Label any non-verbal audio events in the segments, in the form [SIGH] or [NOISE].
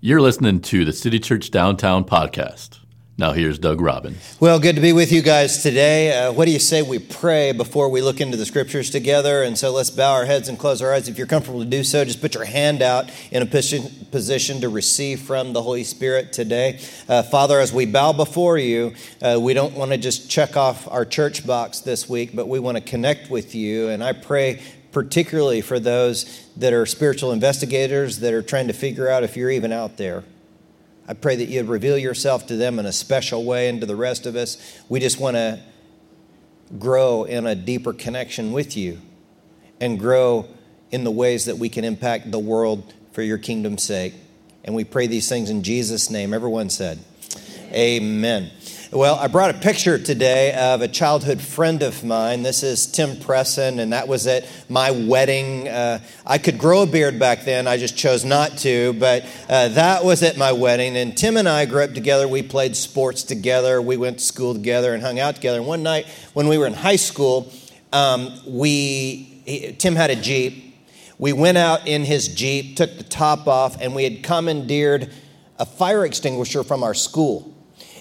You're listening to the City Church Downtown podcast. Now, here's Doug Robbins. Well, good to be with you guys today. Uh, what do you say we pray before we look into the scriptures together? And so let's bow our heads and close our eyes. If you're comfortable to do so, just put your hand out in a position, to receive from the Holy Spirit today. Uh, Father, as we bow before you, uh, we don't want to just check off our church box this week, but we want to connect with you. And I pray particularly for those that are spiritual investigators that are trying to figure out if you're even out there. I pray that you'd reveal yourself to them in a special way and to the rest of us. We just want to grow in a deeper connection with you and grow in the ways that we can impact the world for your kingdom's sake. And we pray these things in Jesus' name. Everyone said, Amen. Well, I brought a picture today of a childhood friend of mine. This is Tim Presson, and that was at my wedding. Uh, I could grow a beard back then, I just chose not to, but uh, that was at my wedding. And Tim and I grew up together. We played sports together, we went to school together, and hung out together. And one night when we were in high school, um, we, he, Tim had a Jeep. We went out in his Jeep, took the top off, and we had commandeered a fire extinguisher from our school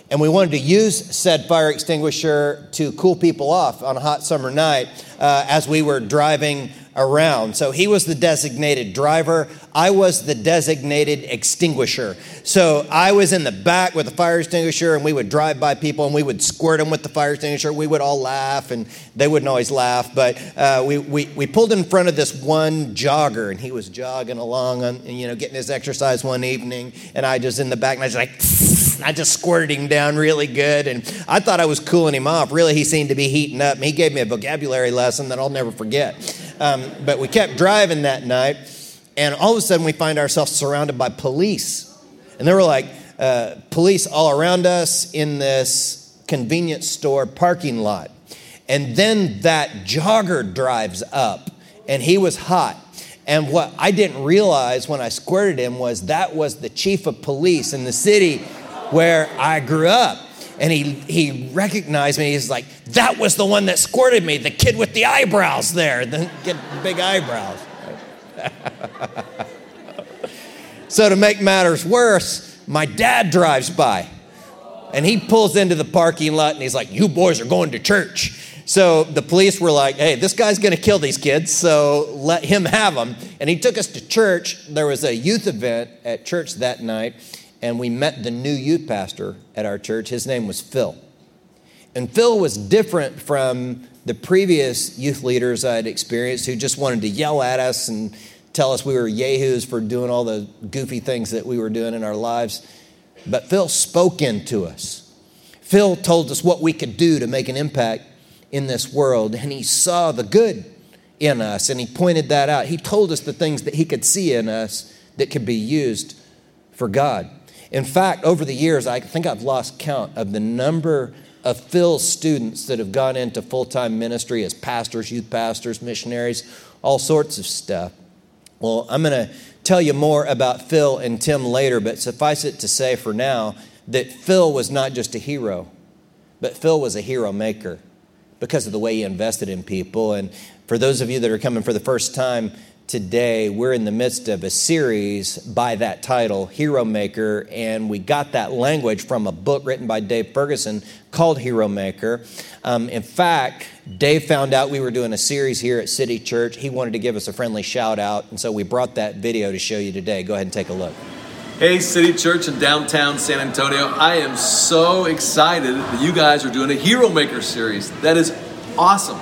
and we wanted to use said fire extinguisher to cool people off on a hot summer night uh, as we were driving around. So he was the designated driver. I was the designated extinguisher. So I was in the back with the fire extinguisher, and we would drive by people and we would squirt them with the fire extinguisher. We would all laugh, and they wouldn't always laugh. But uh, we, we, we pulled in front of this one jogger, and he was jogging along, on, you know, getting his exercise one evening, and I just in the back, and I was like, [LAUGHS] I just squirted him down really good. And I thought I was cooling him off. Really, he seemed to be heating up. And he gave me a vocabulary lesson that I'll never forget. Um, but we kept driving that night. And all of a sudden, we find ourselves surrounded by police. And there were like uh, police all around us in this convenience store parking lot. And then that jogger drives up, and he was hot. And what I didn't realize when I squirted him was that was the chief of police in the city where I grew up. And he, he recognized me. He's like, that was the one that squirted me, the kid with the eyebrows there, the big eyebrows. [LAUGHS] so, to make matters worse, my dad drives by and he pulls into the parking lot and he's like, You boys are going to church. So the police were like, Hey, this guy's going to kill these kids, so let him have them. And he took us to church. There was a youth event at church that night and we met the new youth pastor at our church. His name was Phil. And Phil was different from the previous youth leaders I had experienced who just wanted to yell at us and tell us we were yahoos for doing all the goofy things that we were doing in our lives. But Phil spoke into us. Phil told us what we could do to make an impact in this world, and he saw the good in us, and he pointed that out. He told us the things that he could see in us that could be used for God. In fact, over the years, I think I've lost count of the number of Phil's students that have gone into full time ministry as pastors, youth pastors, missionaries, all sorts of stuff. Well, I'm going to tell you more about Phil and Tim later, but suffice it to say for now that Phil was not just a hero, but Phil was a hero maker because of the way he invested in people. And for those of you that are coming for the first time, today, we're in the midst of a series by that title, Hero Maker, and we got that language from a book written by Dave Ferguson called Hero Maker. Um, in fact, Dave found out we were doing a series here at City Church. He wanted to give us a friendly shout out, and so we brought that video to show you today. Go ahead and take a look. Hey, City Church in downtown San Antonio. I am so excited that you guys are doing a Hero Maker series. That is awesome.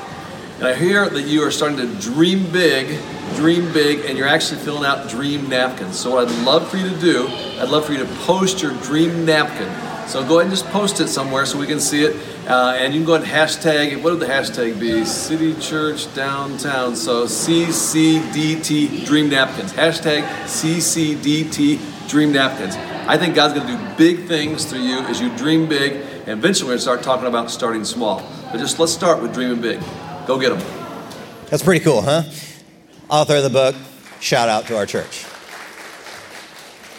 And I hear that you are starting to dream big, dream big, and you're actually filling out dream napkins. So, what I'd love for you to do, I'd love for you to post your dream napkin. So, go ahead and just post it somewhere so we can see it. Uh, and you can go ahead and hashtag, what would the hashtag be? City Church Downtown. So, CCDT Dream Napkins. Hashtag CCDT Dream Napkins. I think God's going to do big things through you as you dream big, and eventually we're going to start talking about starting small. But just let's start with dreaming big. Go get them. That's pretty cool, huh? Author of the book, shout out to our church.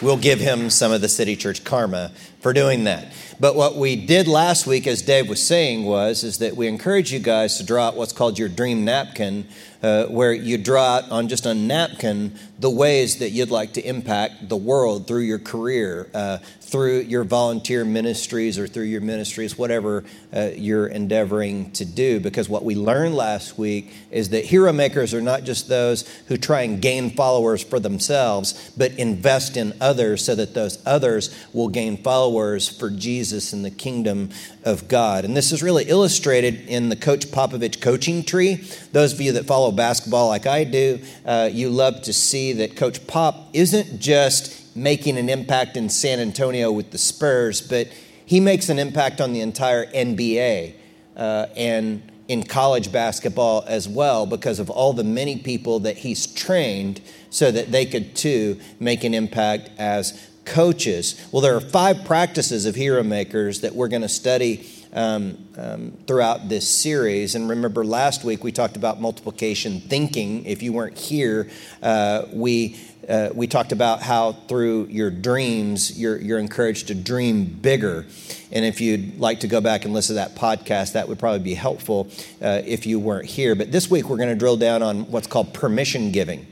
We'll give him some of the City Church karma for doing that. But what we did last week, as Dave was saying, was is that we encourage you guys to draw out what's called your dream napkin, uh, where you draw out on just a napkin the ways that you'd like to impact the world through your career, uh, through your volunteer ministries, or through your ministries, whatever uh, you're endeavoring to do. Because what we learned last week is that hero makers are not just those who try and gain followers for themselves, but invest in others so that those others will gain followers for Jesus in the kingdom of God. And this is really illustrated in the Coach Popovich coaching tree. Those of you that follow basketball like I do, uh, you love to see that Coach Pop isn't just making an impact in San Antonio with the Spurs, but he makes an impact on the entire NBA uh, and in college basketball as well because of all the many people that he's trained so that they could too make an impact as coaches. Well, there are five practices of hero makers that we're going to study um, um, throughout this series. And remember, last week we talked about multiplication thinking. If you weren't here, uh, we uh, we talked about how through your dreams you're, you're encouraged to dream bigger. And if you'd like to go back and listen to that podcast, that would probably be helpful uh, if you weren't here. But this week we're going to drill down on what's called permission giving.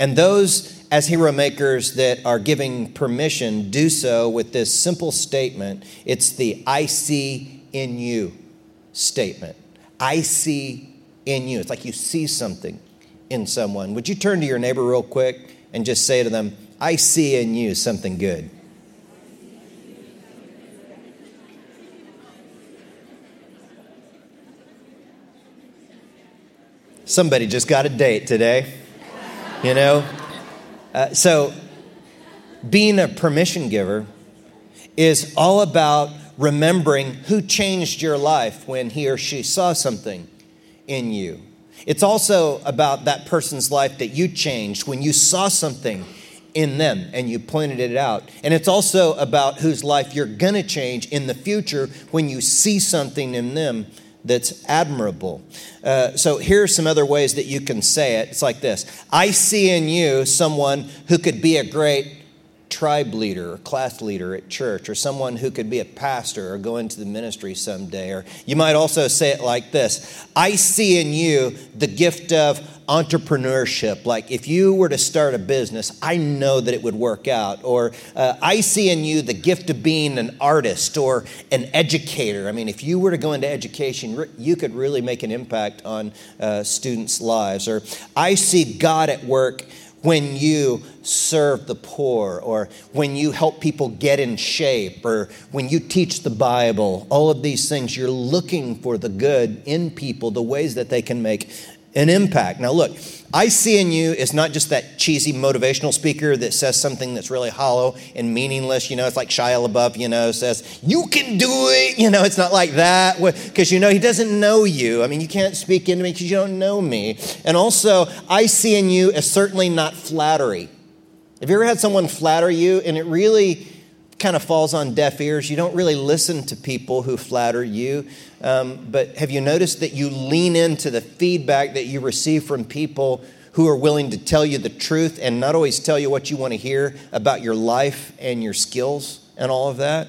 And those as hero makers that are giving permission do so with this simple statement it's the I see in you statement. I see in you. It's like you see something in someone. Would you turn to your neighbor real quick and just say to them, I see in you something good? Somebody just got a date today, you know? Uh, so, being a permission giver is all about remembering who changed your life when he or she saw something in you. It's also about that person's life that you changed when you saw something in them and you pointed it out. And it's also about whose life you're going to change in the future when you see something in them that's admirable. Uh, so here are some other ways that you can say it. It's like this I see in you someone who could be a great tribe leader or class leader at church or someone who could be a pastor or go into the ministry someday. Or you might also say it like this I see in you the gift of entrepreneurship. Like if you were to start a business, I know that it would work out. Or uh, I see in you the gift of being an artist or an educator. I mean, if you were to go into education, you could really make an impact on uh, students' lives. Or I see God at work when you serve the poor or when you help people get in shape or when you teach the Bible, all of these things, you're looking for the good in people, the ways that they can make an impact. Now, look, I see in you is not just that cheesy motivational speaker that says something that's really hollow and meaningless. You know, it's like Shia LaBeouf, you know, says, You can do it. You know, it's not like that because, you know, he doesn't know you. I mean, you can't speak into me because you don't know me. And also, I see in you is certainly not flattery. Have you ever had someone flatter you and it really kind of falls on deaf ears. You don't really listen to people who flatter you. Um, but have you noticed that you lean into the feedback that you receive from people who are willing to tell you the truth and not always tell you what you want to hear about your life and your skills and all of that?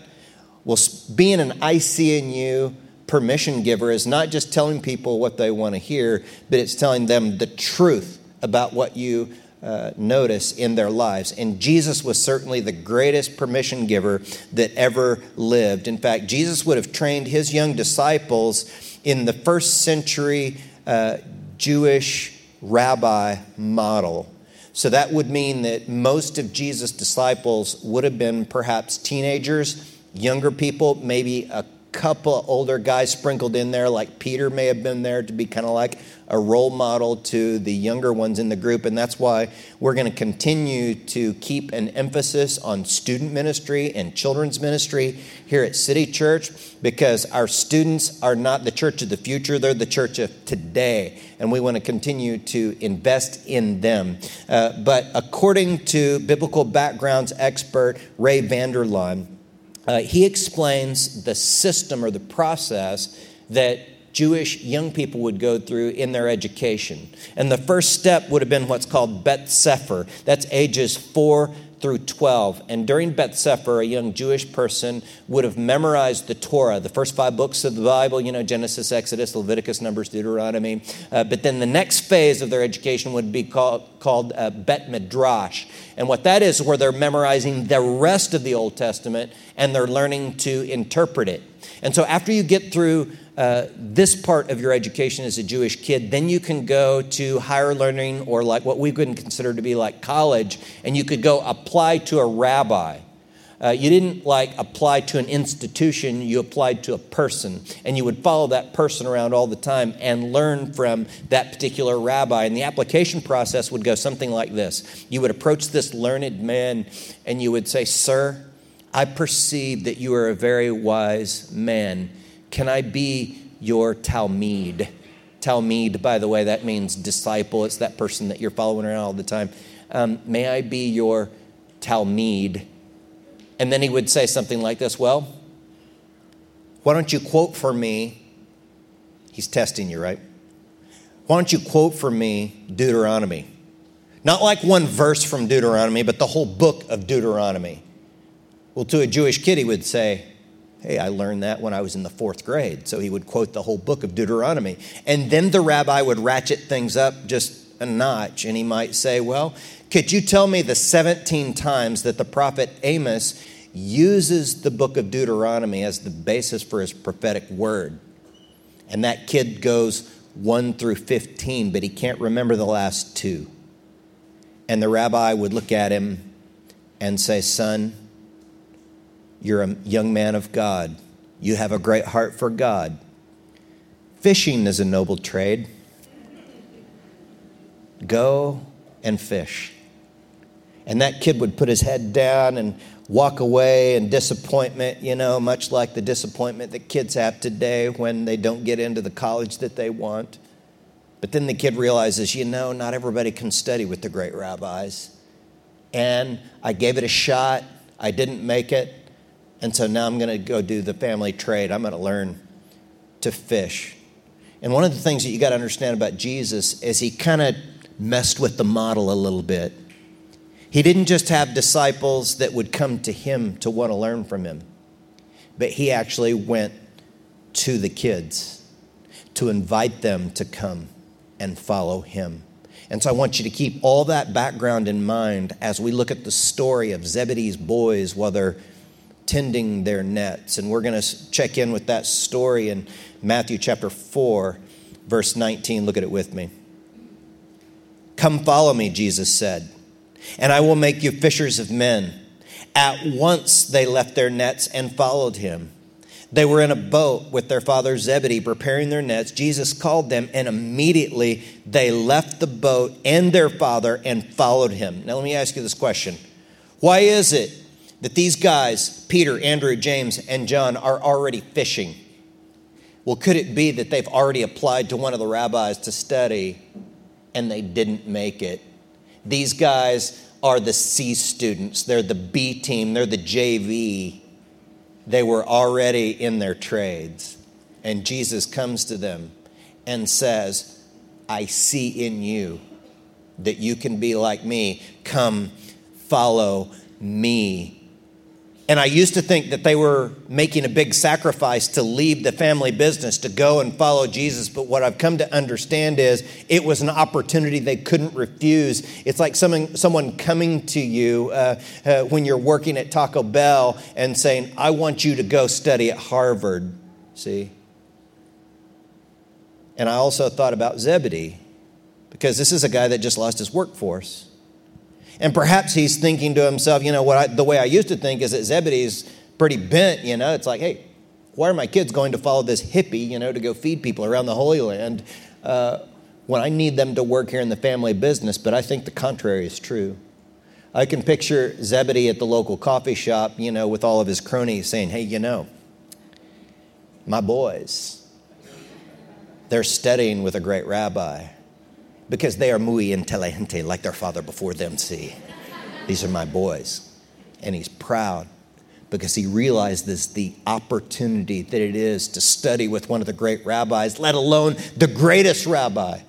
Well, being an ICNU permission giver is not just telling people what they want to hear, but it's telling them the truth about what you uh, notice in their lives. And Jesus was certainly the greatest permission giver that ever lived. In fact, Jesus would have trained his young disciples in the first century uh, Jewish rabbi model. So that would mean that most of Jesus' disciples would have been perhaps teenagers, younger people, maybe a couple older guys sprinkled in there, like Peter may have been there to be kind of like a role model to the younger ones in the group. And that's why we're going to continue to keep an emphasis on student ministry and children's ministry here at City Church because our students are not the church of the future, they're the church of today. And we want to continue to invest in them. Uh, but according to biblical backgrounds expert Ray Vander Laan, uh, he explains the system or the process that Jewish young people would go through in their education. And the first step would have been what's called Bet Sefer. That's ages four through 12. And during Beth Sefer, a young Jewish person would have memorized the Torah, the first five books of the Bible, you know, Genesis, Exodus, Leviticus, Numbers, Deuteronomy. Uh, but then the next phase of their education would be called, called uh, Bet Midrash. And what that is, where they're memorizing the rest of the Old Testament and they're learning to interpret it. And so after you get through uh, this part of your education as a Jewish kid, then you can go to higher learning or like what we wouldn't consider to be like college, and you could go apply to a rabbi. Uh, you didn't like apply to an institution, you applied to a person. And you would follow that person around all the time and learn from that particular rabbi. And the application process would go something like this You would approach this learned man and you would say, Sir, I perceive that you are a very wise man can I be your Talmud? Talmud, by the way, that means disciple. It's that person that you're following around all the time. Um, may I be your Talmud? And then he would say something like this Well, why don't you quote for me? He's testing you, right? Why don't you quote for me Deuteronomy? Not like one verse from Deuteronomy, but the whole book of Deuteronomy. Well, to a Jewish kid, he would say, Hey, I learned that when I was in the fourth grade. So he would quote the whole book of Deuteronomy. And then the rabbi would ratchet things up just a notch and he might say, Well, could you tell me the 17 times that the prophet Amos uses the book of Deuteronomy as the basis for his prophetic word? And that kid goes 1 through 15, but he can't remember the last two. And the rabbi would look at him and say, Son, you're a young man of God. You have a great heart for God. Fishing is a noble trade. Go and fish. And that kid would put his head down and walk away in disappointment, you know, much like the disappointment that kids have today when they don't get into the college that they want. But then the kid realizes, you know, not everybody can study with the great rabbis. And I gave it a shot, I didn't make it. And so now I'm going to go do the family trade. I'm going to learn to fish. And one of the things that you got to understand about Jesus is he kind of messed with the model a little bit. He didn't just have disciples that would come to him to want to learn from him, but he actually went to the kids to invite them to come and follow him. And so I want you to keep all that background in mind as we look at the story of Zebedee's boys while they're tending their nets. And we're going to check in with that story in Matthew chapter 4, verse 19. Look at it with me. Come follow me, Jesus said, and I will make you fishers of men. At once they left their nets and followed him. They were in a boat with their father Zebedee preparing their nets. Jesus called them, and immediately they left the boat and their father and followed him. Now, let me ask you this question Why is it that these guys, Peter, Andrew, James, and John, are already fishing. Well, could it be that they've already applied to one of the rabbis to study and they didn't make it? These guys are the C students, they're the B team, they're the JV. They were already in their trades. And Jesus comes to them and says, I see in you that you can be like me. Come, follow me. And I used to think that they were making a big sacrifice to leave the family business to go and follow Jesus. But what I've come to understand is it was an opportunity they couldn't refuse. It's like someone, someone coming to you uh, uh, when you're working at Taco Bell and saying, I want you to go study at Harvard. See? And I also thought about Zebedee because this is a guy that just lost his workforce. And perhaps he's thinking to himself, you know, what I, the way I used to think is that Zebedee's pretty bent, you know, it's like, hey, why are my kids going to follow this hippie, you know, to go feed people around the Holy Land uh, when I need them to work here in the family business? But I think the contrary is true. I can picture Zebedee at the local coffee shop, you know, with all of his cronies saying, hey, you know, my boys, they're studying with a great rabbi because they are muy inteligente, like their father before them, see. These are my boys. And he's proud because he realizes the opportunity that it is to study with one of the great rabbis, let alone the greatest rabbi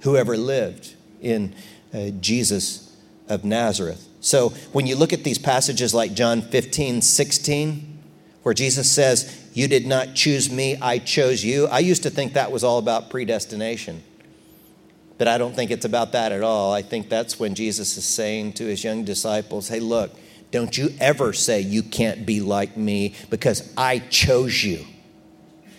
who ever lived in uh, Jesus of Nazareth. So when you look at these passages like John 15, 16, where Jesus says, You did not choose me, I chose you, I used to think that was all about predestination. But I don't think it's about that at all. I think that's when Jesus is saying to his young disciples, Hey, look, don't you ever say you can't be like me because I chose you.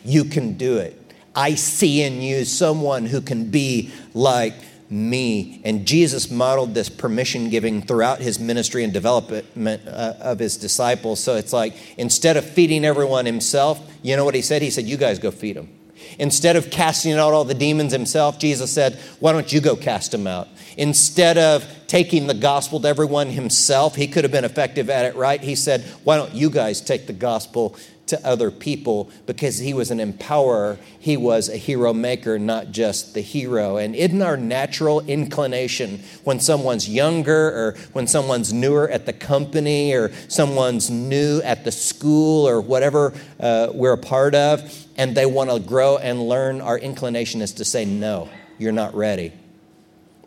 You can do it. I see in you someone who can be like me. And Jesus modeled this permission giving throughout his ministry and development uh, of his disciples. So it's like instead of feeding everyone himself, you know what he said? He said, You guys go feed them. Instead of casting out all the demons himself, Jesus said, Why don't you go cast them out? Instead of taking the gospel to everyone himself, he could have been effective at it, right? He said, Why don't you guys take the gospel to other people because he was an empowerer. He was a hero maker, not just the hero. And isn't our natural inclination when someone's younger or when someone's newer at the company or someone's new at the school or whatever uh, we're a part of and they want to grow and learn, our inclination is to say, no, you're not ready.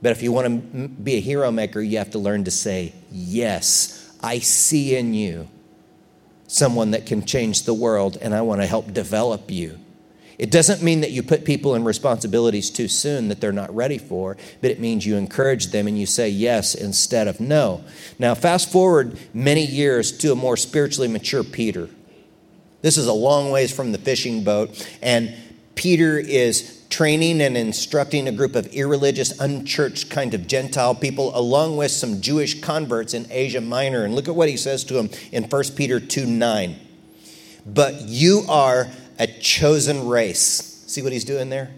But if you want to be a hero maker, you have to learn to say, yes, I see in you someone that can change the world, and I want to help develop you. It doesn't mean that you put people in responsibilities too soon that they're not ready for, but it means you encourage them and you say yes instead of no. Now, fast forward many years to a more spiritually mature Peter. This is a long ways from the fishing boat, and Peter is training and instructing a group of irreligious, unchurched kind of Gentile people, along with some Jewish converts in Asia Minor. And look at what he says to them in 1 Peter 2 9. But you are a chosen race. See what he's doing there?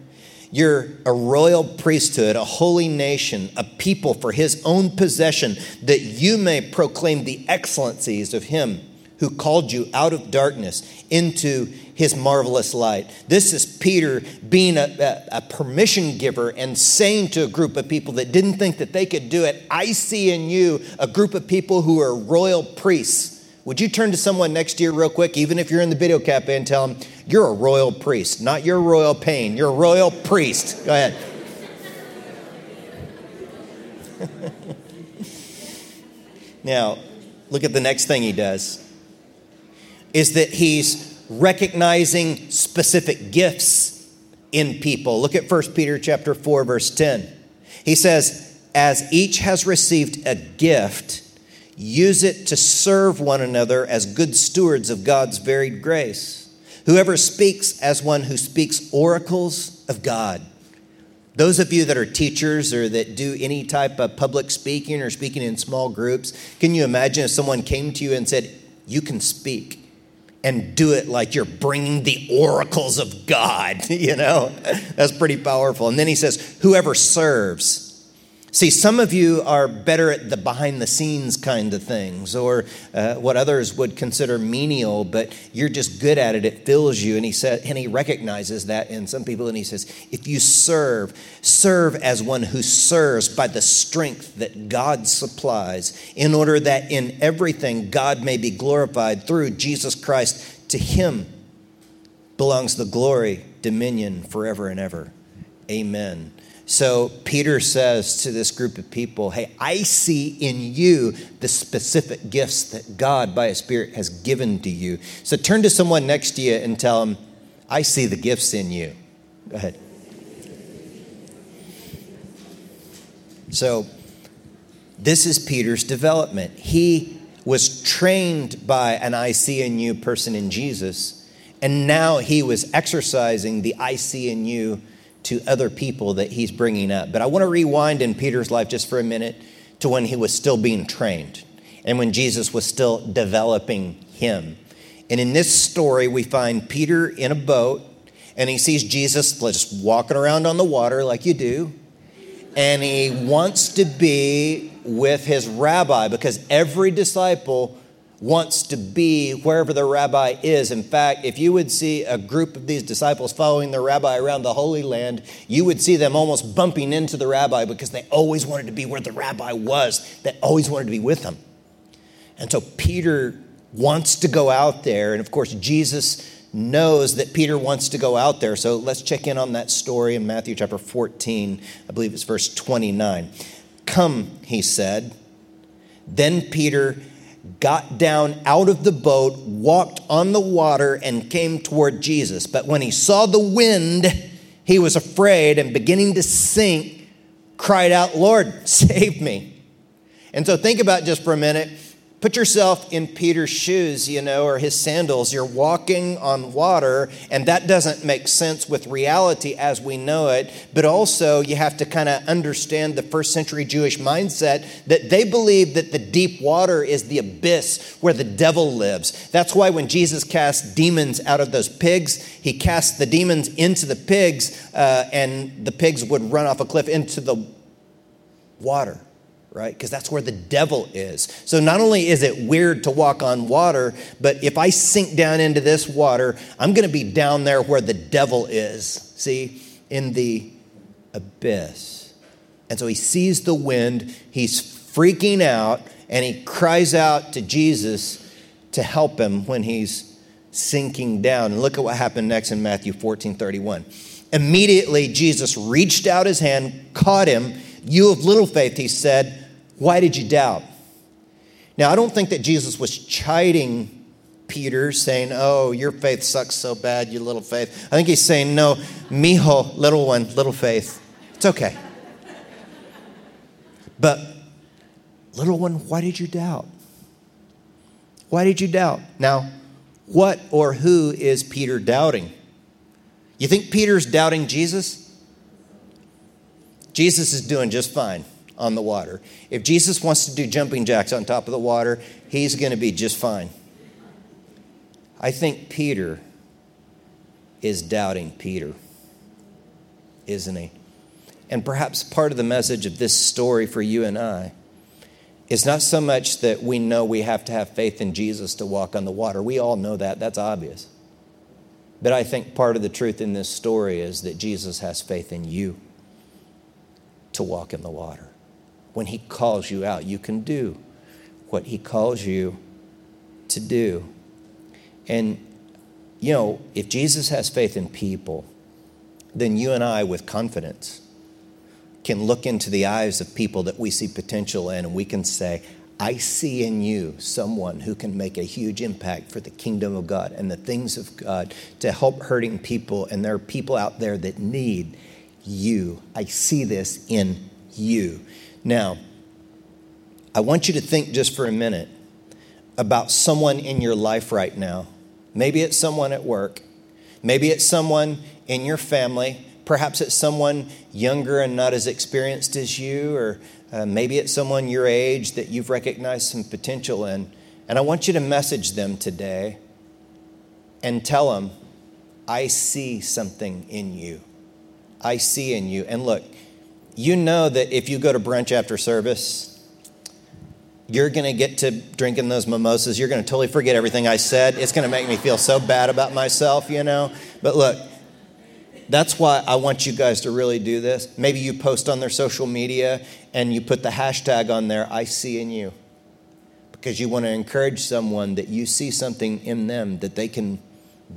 You're a royal priesthood, a holy nation, a people for his own possession, that you may proclaim the excellencies of him who called you out of darkness into his marvelous light. This is Peter being a, a, a, permission giver and saying to a group of people that didn't think that they could do it, I see in you a group of people who are royal priests. Would you turn to someone next to you real quick, even if you're in the video cafe, and tell them, You're a royal priest, not your royal pain, you're a royal priest. Go ahead. [LAUGHS] now, look at the next thing he does is that he's recognizing specific gifts in people. Look at 1 Peter chapter 4 verse 10. He says, "As each has received a gift, use it to serve one another as good stewards of God's varied grace. Whoever speaks as one who speaks oracles of God." Those of you that are teachers or that do any type of public speaking or speaking in small groups, can you imagine if someone came to you and said, You can speak? And do it like you're bringing the oracles of God, [LAUGHS] you know? That's pretty powerful. And then he says, whoever serves. See, some of you are better at the behind the scenes kind of things or uh, what others would consider menial, but you're just good at it. It fills you. And he said, and he recognizes that in some people. And he says, if you serve, serve as one who serves by the strength that God supplies, in order that in everything God may be glorified through Jesus Christ. To him belongs the glory, dominion forever and ever. Amen. So Peter says to this group of people, Hey, I see in you the specific gifts that God by His Spirit has given to you. So turn to someone next to you and tell them, I see the gifts in you. Go ahead. So this is Peter's development. He was trained by an I see in you person in Jesus, and now he was exercising the I see in you to other people that he's bringing up. But I want to rewind in Peter's life just for a minute to when he was still being trained and when Jesus was still developing him. And in this story, we find Peter in a boat and he sees Jesus just walking around on the water like you do. And he wants to be with his rabbi because every disciple wants to be wherever the rabbi is. In fact, if you would see a group of these disciples following the rabbi around the Holy Land, you would see them almost bumping into the rabbi because they always wanted to be where the rabbi was. They always wanted to be with him. And so Peter wants to go out there. And of course, Jesus knows that Peter wants to go out there. So let's check in on that story in Matthew chapter 14. I believe it's verse 29. Come, he said Then Peter got down out of the boat, walked on the water, and came toward Jesus. But when he saw the wind, he was afraid and beginning to sink, cried out, Lord, [LAUGHS] save me. And so think about just for a minute Put yourself in Peter's shoes, you know, or his sandals. You're walking on water, and that doesn't make sense with reality as we know it. But also, you have to kind of understand the first century Jewish mindset that they believe that the deep water is the abyss where the devil lives. That's why when Jesus cast demons out of those pigs, he cast the demons into the pigs, uh, and the pigs would run off a cliff into the water right? Because that's where the devil is. So not only is it weird to walk on water, but if I sink down into this water, I'm going to be down there where the devil is. See, in the abyss. And so he sees the wind, he's freaking out, and he cries out to Jesus to help him when he's sinking down. And look at what happened next in Matthew 14 31. Immediately, Jesus reached out his hand, caught him. You of little faith, he said, why did you doubt? Now, I don't think that Jesus was chiding Peter, saying, Oh, your faith sucks so bad, you little faith. I think he's saying, No, mijo, little one, little faith. It's okay. But, little one, why did you doubt? Why did you doubt? Now, what or who is Peter doubting? You think Peter's doubting Jesus? Jesus is doing just fine on the water. If Jesus wants to do jumping jacks on top of the water, he's going to be just fine. I think Peter is doubting Peter, isn't he? And perhaps part of the message of this story for you and I is not so much that we know we have to have faith in Jesus to walk on the water. We all know that, that's obvious. But I think part of the truth in this story is that Jesus has faith in you to walk in the water when He calls you out. You can do what He calls you to do. And, you know, if Jesus has faith in people, then you and I, with confidence, can look into the eyes of people that we see potential in and we can say, I see in you someone who can make a huge impact for the kingdom of God and the things of God to help hurting people. And there are people out there that need you. I see this in you. Now, I want you to think just for a minute about someone in your life right now. Maybe it's someone at work, maybe it's someone in your family, perhaps it's someone younger and not as experienced as you, or uh, maybe it's someone your age that you've recognized some potential in. And I want you to message them today and tell them, I see something in you. I see in you. And look, you know that if you go to brunch after service, you're going to get to drinking those mimosas. You're going to totally forget everything I said. It's going to make me feel so bad about myself, you know? But look, that's why I want you guys to really do this. Maybe you post on their social media and you put the hashtag on there, I see in you. Because you want to encourage someone that you see something in them that they can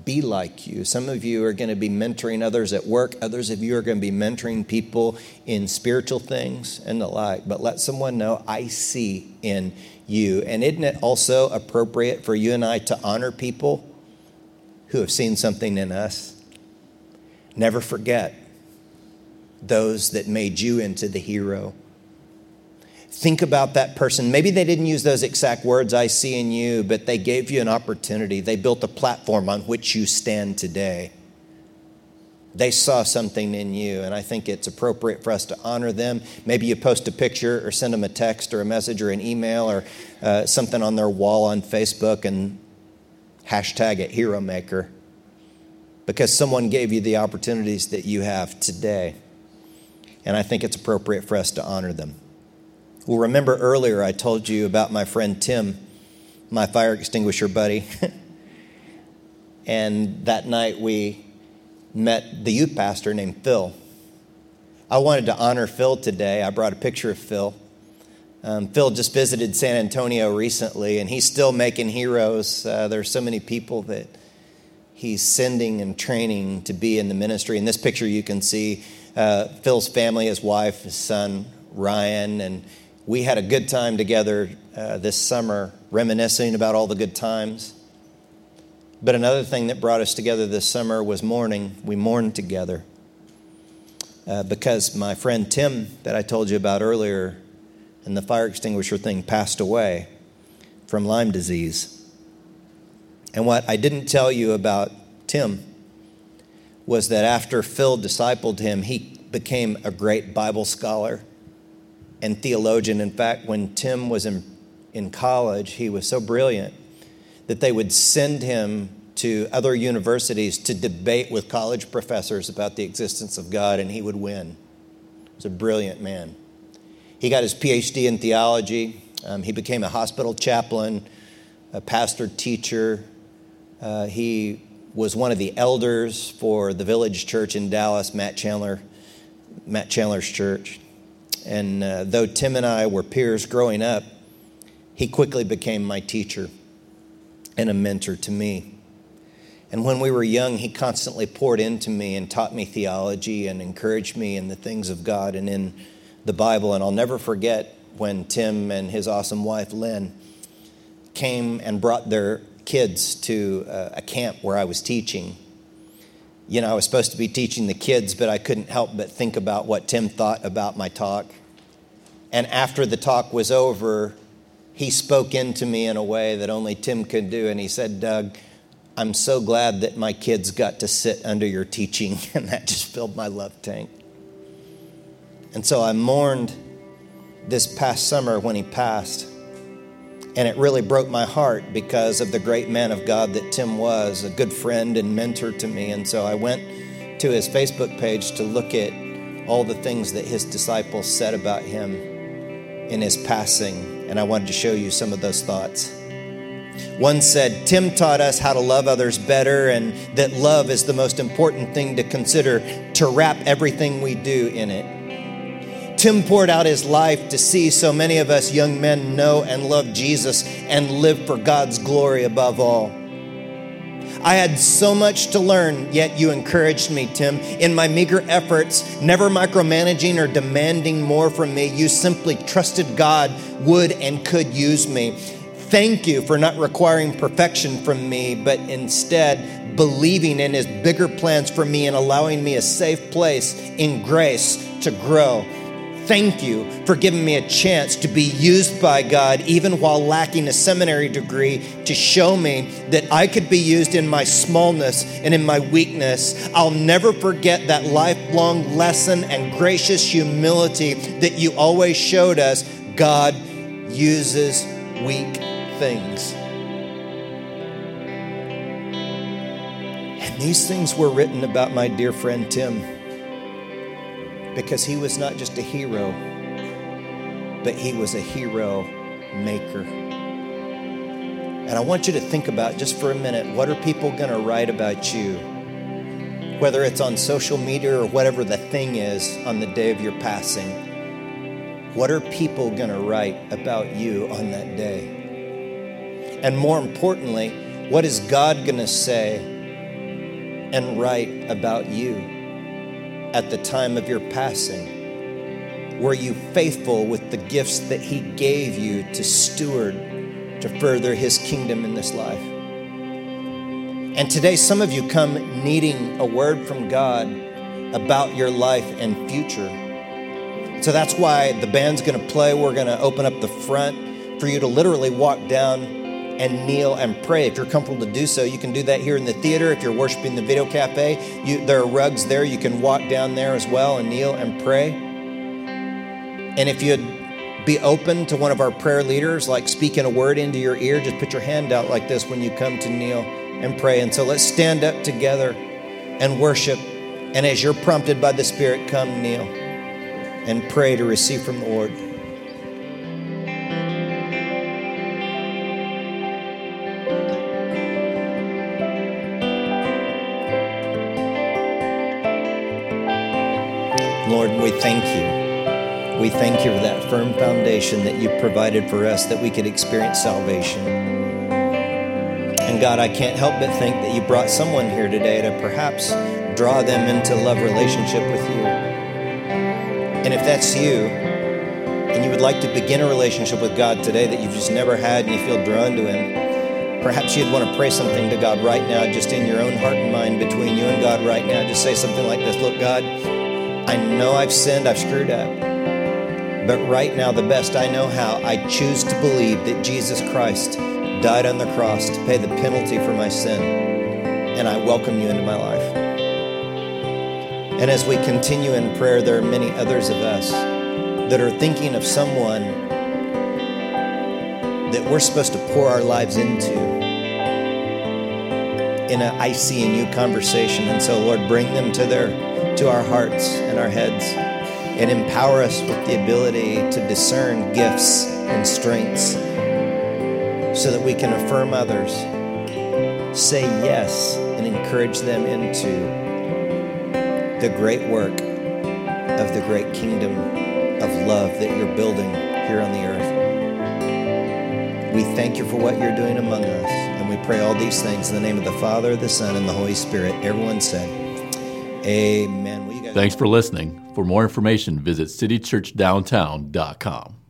be like you. Some of you are going to be mentoring others at work, others of you are going to be mentoring people in spiritual things and the like. But let someone know, I see in you. And isn't it also appropriate for you and I to honor people who have seen something in us? Never forget those that made you into the hero Think about that person. Maybe they didn't use those exact words, I see in you, but they gave you an opportunity. They built a platform on which you stand today. They saw something in you, and I think it's appropriate for us to honor them. Maybe you post a picture or send them a text or a message or an email or uh, something on their wall on Facebook and hashtag it Hero Maker because someone gave you the opportunities that you have today. And I think it's appropriate for us to honor them. Well, remember earlier I told you about my friend Tim, my fire extinguisher buddy. [LAUGHS] and that night we met the youth pastor named Phil. I wanted to honor Phil today. I brought a picture of Phil. Um, Phil just visited San Antonio recently, and he's still making heroes. Uh, there's so many people that he's sending and training to be in the ministry. In this picture, you can see uh, Phil's family, his wife, his son, Ryan, and we had a good time together uh, this summer, reminiscing about all the good times. But another thing that brought us together this summer was mourning. We mourned together uh, because my friend Tim, that I told you about earlier, and the fire extinguisher thing passed away from Lyme disease. And what I didn't tell you about Tim was that after Phil discipled him, he became a great Bible scholar and theologian. In fact, when Tim was in, in college, he was so brilliant that they would send him to other universities to debate with college professors about the existence of God, and he would win. He was a brilliant man. He got his PhD in theology. Um, he became a hospital chaplain, a pastor teacher. Uh, he was one of the elders for the village church in Dallas, Matt Chandler, Matt Chandler's church. And uh, though Tim and I were peers growing up, he quickly became my teacher and a mentor to me. And when we were young, he constantly poured into me and taught me theology and encouraged me in the things of God and in the Bible. And I'll never forget when Tim and his awesome wife, Lynn, came and brought their kids to uh, a camp where I was teaching. You know, I was supposed to be teaching the kids, but I couldn't help but think about what Tim thought about my talk. And after the talk was over, he spoke into me in a way that only Tim could do. And he said, Doug, I'm so glad that my kids got to sit under your teaching. [LAUGHS] And that just filled my love tank. And so I mourned this past summer when he passed. And it really broke my heart because of the great man of God that Tim was, a good friend and mentor to me. And so I went to his Facebook page to look at all the things that his disciples said about him in his passing. And I wanted to show you some of those thoughts. One said, Tim taught us how to love others better and that love is the most important thing to consider, to wrap everything we do in it. Tim poured out his life to see so many of us young men know and love Jesus and live for God's glory above all. I had so much to learn, yet you encouraged me, Tim. In my meager efforts, never micromanaging or demanding more from me, you simply trusted God would and could use me. Thank you for not requiring perfection from me, but instead believing in His bigger plans for me and allowing me a safe place in grace to grow Thank you for giving me a chance to be used by God, even while lacking a seminary degree, to show me that I could be used in my smallness and in my weakness. I'll never forget that lifelong lesson and gracious humility that you always showed us. God uses weak things. And these things were written about my dear friend Tim because he was not just a hero, but he was a hero maker. And I want you to think about just for a minute what are people going to write about you? Whether it's on social media or whatever the thing is on the day of your passing, what are people going to write about you on that day? And more importantly, what is God going to say and write about you? At the time of your passing? Were you faithful with the gifts that He gave you to steward to further His kingdom in this life? And today, some of you come needing a word from God about your life and future. So that's why the band's to play. We're to open up the front for you to literally walk down and kneel and pray. If you're comfortable to do so, you can do that here in the theater. If you're worshiping the video cafe, you, there are rugs there. You can walk down there as well and kneel and pray. And if you'd be open to one of our prayer leaders, like speaking a word into your ear, just put your hand out like this when you come to kneel and pray. And so let's stand up together and worship. And as you're prompted by the Spirit, come kneel and pray to receive from the Lord. Thank you. We thank you for that firm foundation that you provided for us that we could experience salvation. And God, I can't help but think that you brought someone here today to perhaps draw them into love relationship with you. And if that's you, and you would like to begin a relationship with God today that you've just never had and you feel drawn to Him, perhaps you'd want to pray something to God right now, just in your own heart and mind, between you and God right now. Just say something like this Look, God, I know I've sinned, I've screwed up. But right now, the best I know how, I choose to believe that Jesus Christ died on the cross to pay the penalty for my sin. And I welcome you into my life. And as we continue in prayer, there are many others of us that are thinking of someone that we're supposed to pour our lives into in an I see in you conversation. And so, Lord, bring them to their to our hearts and our heads and empower us with the ability to discern gifts and strengths so that we can affirm others, say yes, and encourage them into the great work of the great kingdom of love that you're building here on the earth. We thank you for what you're doing among us, and we pray all these things in the name of the Father, the Son, and the Holy Spirit. Everyone said, Amen. Thanks for listening. For more information, visit citychurchdowntown.com.